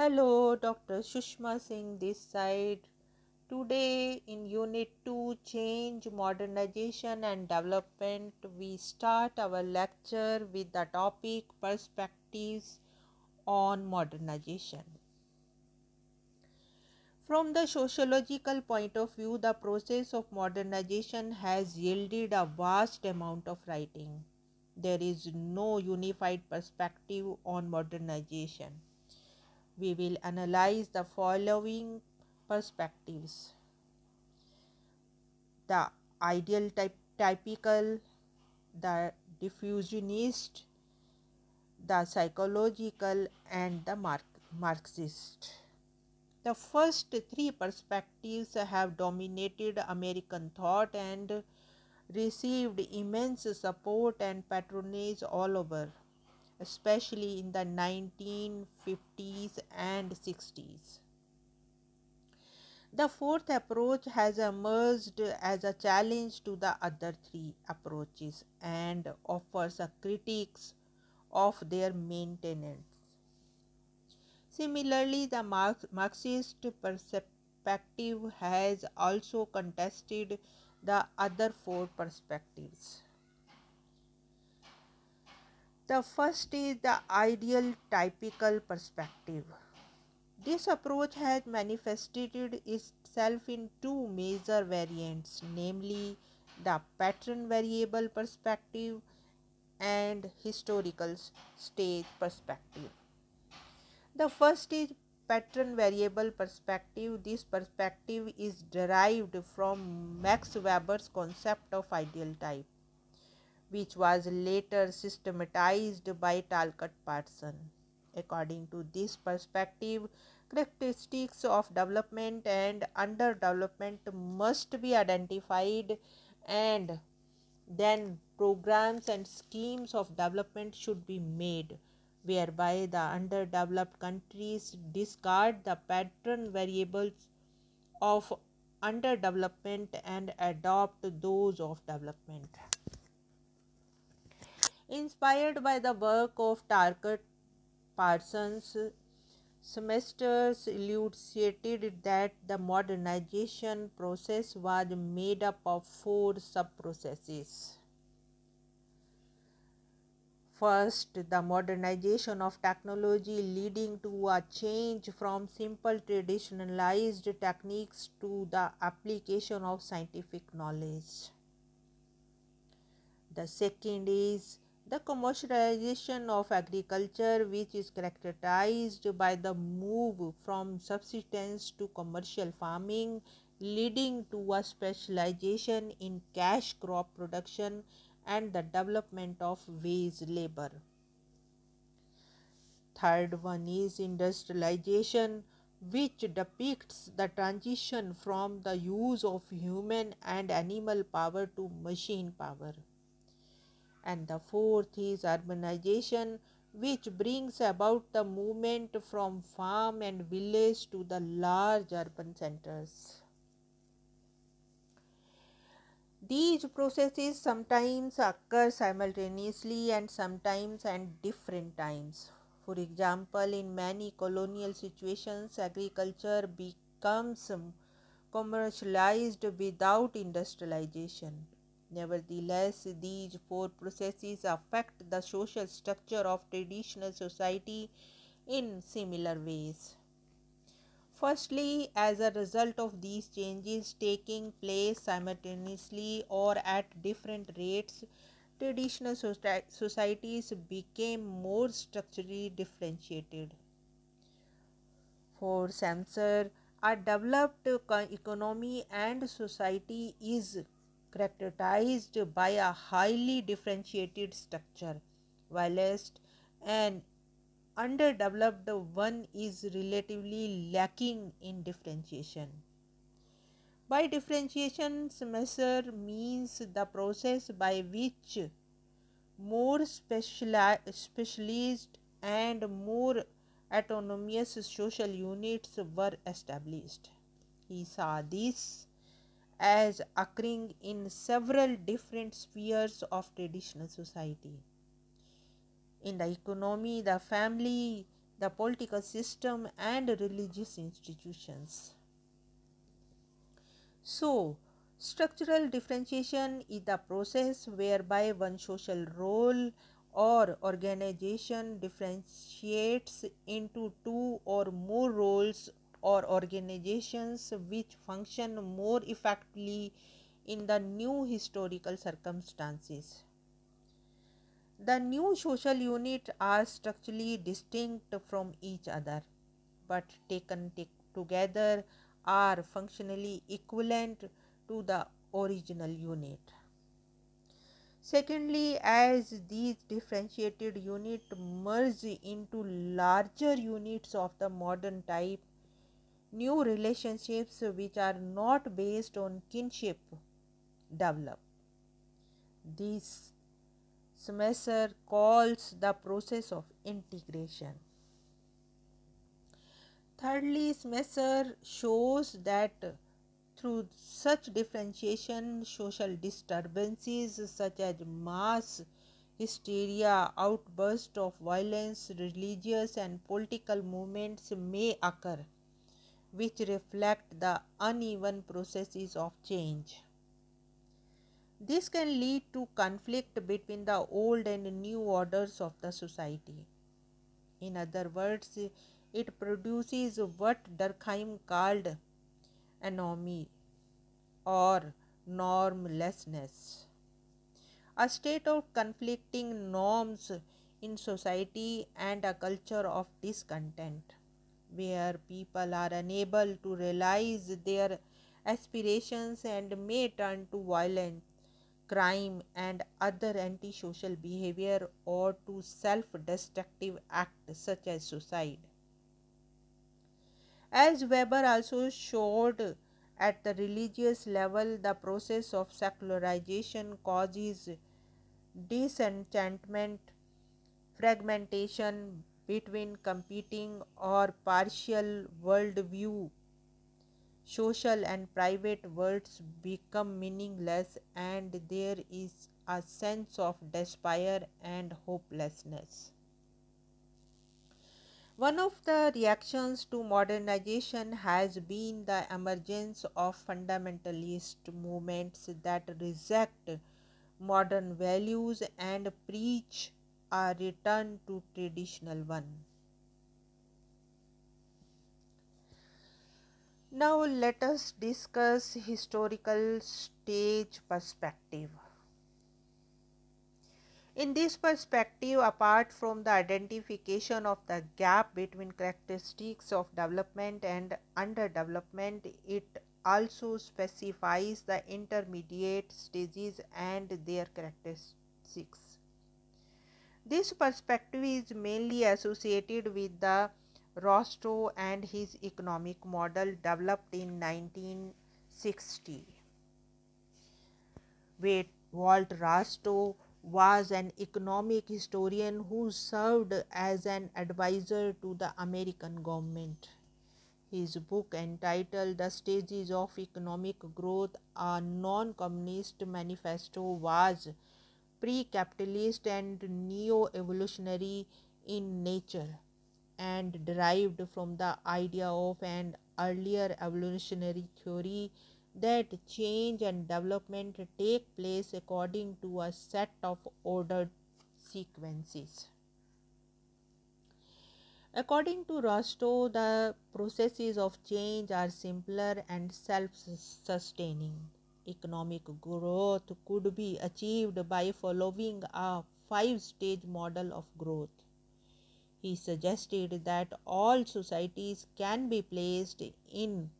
Hello, Dr. Sushma Singh this side. Today in Unit 2 Change, Modernization and Development, we start our lecture with the topic Perspectives on Modernization. From the sociological point of view, the process of modernization has yielded a vast amount of writing. There is no unified perspective on modernization we will analyze the following perspectives the ideal type, typical, the diffusionist, the psychological, and the Marxist. The first three perspectives have dominated American thought and received immense support and patronage all over especially in the 1950s and 60s. The fourth approach has emerged as a challenge to the other three approaches and offers a critiques of their maintenance. Similarly, the Marxist perspective has also contested the other four perspectives. The first is the ideal typical perspective. This approach has manifested itself in two major variants, namely the pattern variable perspective and historical stage perspective. The first is pattern variable perspective. This perspective is derived from Max Weber's concept of ideal type which was later systematized by Talcott Parsons. According to this perspective, characteristics of development and underdevelopment must be identified and then programs and schemes of development should be made whereby the underdeveloped countries discard the pattern variables of underdevelopment and adopt those of development. Inspired by the work of Talcott Parsons, Smelser elucidated that the modernization process was made up of four sub-processes. First, the modernization of technology leading to a change from simple traditionalized techniques to the application of scientific knowledge. The second is the commercialization of agriculture, which is characterized by the move from subsistence to commercial farming, leading to a specialization in cash crop production and the development of wage labor. Third one is industrialization, which depicts the transition from the use of human and animal power to machine power and the fourth is urbanization which brings about the movement from farm and village to the large urban centers. These processes sometimes occur simultaneously and sometimes at different times. For example, in many colonial situations, agriculture becomes commercialized without industrialization. Nevertheless, these four processes affect the social structure of traditional society in similar ways. Firstly, as a result of these changes taking place simultaneously or at different rates, traditional societies became more structurally differentiated. For Smelser, a developed economy and society is characterized by a highly differentiated structure, whilst an underdeveloped one is relatively lacking in differentiation. By differentiation, Smelser means the process by which more specialized and more autonomous social units were established. He saw this as occurring in several different spheres of traditional society. In the economy, the family the political system, and religious institutions. So, structural differentiation is the process whereby one social role or organization differentiates into two or more roles or organizations which function more effectively in the new historical circumstances. The new social units are structurally distinct from each other, but taken t- together are functionally equivalent to the original unit. Secondly, as these differentiated units merge into larger units of the modern type, new relationships which are not based on kinship develop. This Smelser calls the process of integration. Thirdly, Smelser shows that through such differentiation, social disturbances such as mass hysteria, outbursts of violence, religious and political movements may occur, which reflect the uneven processes of change. This can lead to conflict between the old and new orders of the society. In other words, it produces what Durkheim called anomy or normlessness, a state of conflicting norms in society and a culture of discontent, where people are unable to realize their aspirations and may turn to violence, crime, and other antisocial behavior or to self destructive acts such as suicide. As Weber also showed, at the religious level, the process of secularization causes disenchantment, fragmentation between competing or partial worldview. Social and private worlds become meaningless, and there is a sense of despair and hopelessness. One of the reactions to modernization has been the emergence of fundamentalist movements that reject modern values and preach a return to traditional one. Now let us discuss historical stage perspective. In this perspective, apart from the identification of the gap between characteristics of development and underdevelopment, it also specifies the intermediate stages and their characteristics. This perspective is mainly associated with the Rostow and his economic model developed in 1960. Wait, Walt Rostow was an economic historian who served as an advisor to the American government. His book entitled The Stages of Economic Growth, a non communist manifesto, was pre capitalist and neo evolutionary in nature and derived from the idea of an earlier evolutionary theory that change and development take place according to a set of ordered sequences. According to Rostow, the processes of change are simpler and self sustaining. Economic growth could be achieved by following a five stage model of growth. He suggested that all societies can be placed in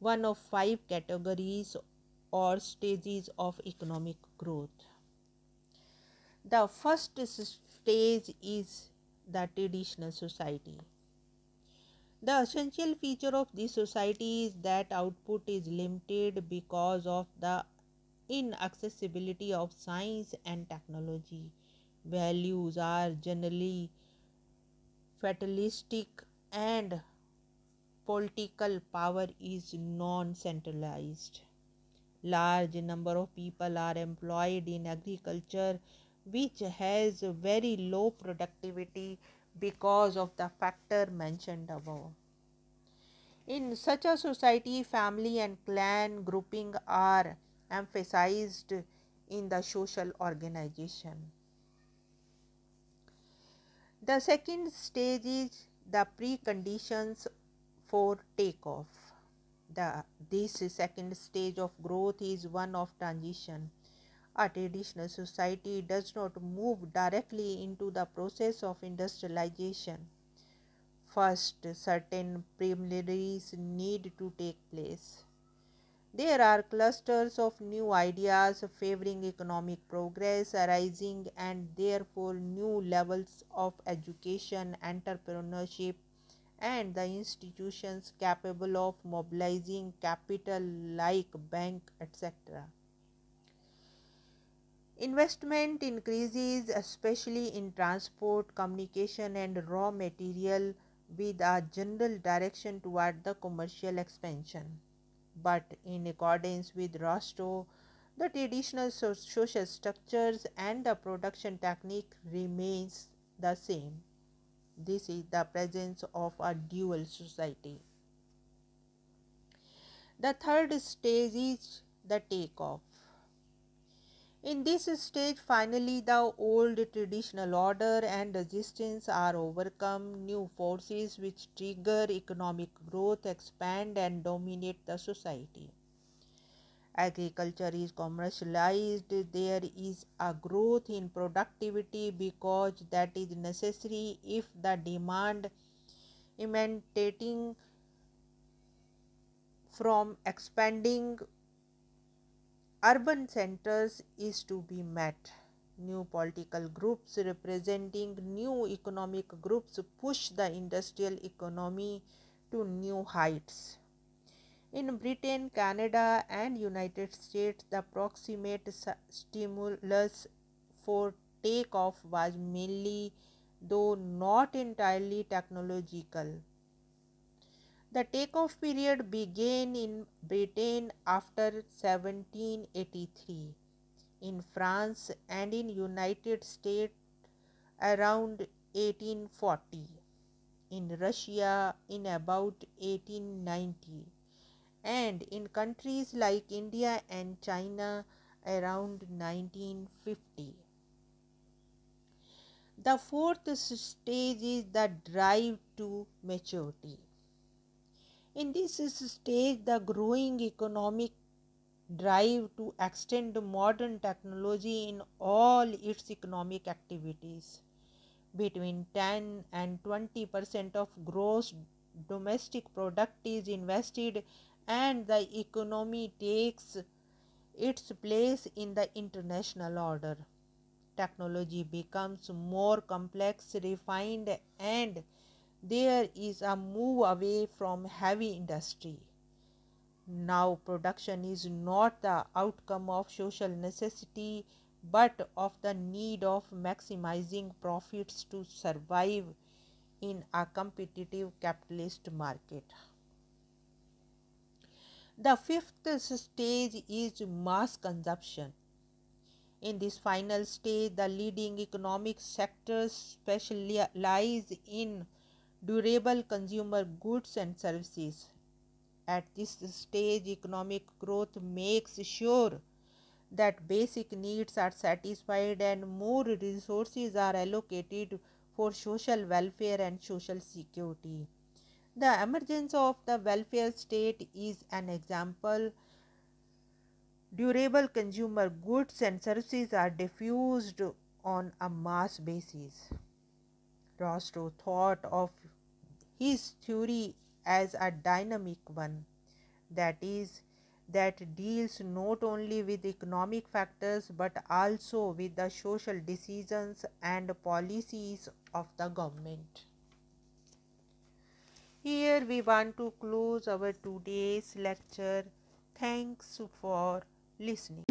one of five categories or stages of economic growth. The first stage is the traditional society. The essential feature of this society is that output is limited because of the inaccessibility of science and technology. Values are generally fatalistic and political power is non-centralized. Large number of people are employed in agriculture which has very low productivity because of the factor mentioned above. In such a society, family and clan grouping are emphasized in the social organization. The second stage is the preconditions for takeoff. The, this second stage of growth is one of transition. A traditional society does not move directly into the process of industrialization. First, certain preliminaries need to take place. There are clusters of new ideas favoring economic progress arising, and therefore, new levels of education, entrepreneurship, and the institutions capable of mobilizing capital like bank etc investment increases especially in transport communication and raw material with a general direction toward the commercial expansion but in accordance with Rostow, the traditional so- social structures and the production technique remains the same this is the presence of a dual society. The third stage is the takeoff. In this stage, finally, the old traditional order and resistance are overcome. New forces which trigger economic growth expand and dominate the society agriculture is commercialized there is a growth in productivity because that is necessary if the demand emanating from expanding urban centers is to be met new political groups representing new economic groups push the industrial economy to new heights in Britain, Canada, and United States, the proximate stimulus for takeoff was mainly, though not entirely, technological. The takeoff period began in Britain after 1783, in France and in United States around 1840, in Russia in about 1890 and in countries like India and China around 1950. The fourth stage is the drive to maturity. In this stage, the growing economic drive to extend modern technology in all its economic activities. Between 10 and 20 percent of gross domestic product is invested and the economy takes its place in the international order. Technology becomes more complex, refined, and there is a move away from heavy industry. Now, production is not the outcome of social necessity but of the need of maximizing profits to survive in a competitive capitalist market. The fifth stage is mass consumption. In this final stage, the leading economic sectors specialize in durable consumer goods and services. At this stage, economic growth makes sure that basic needs are satisfied and more resources are allocated for social welfare and social security. The emergence of the welfare state is an example. Durable consumer goods and services are diffused on a mass basis. Rostow thought of his theory as a dynamic one, that is, that deals not only with economic factors but also with the social decisions and policies of the government. Here we want to close our today's lecture. Thanks for listening.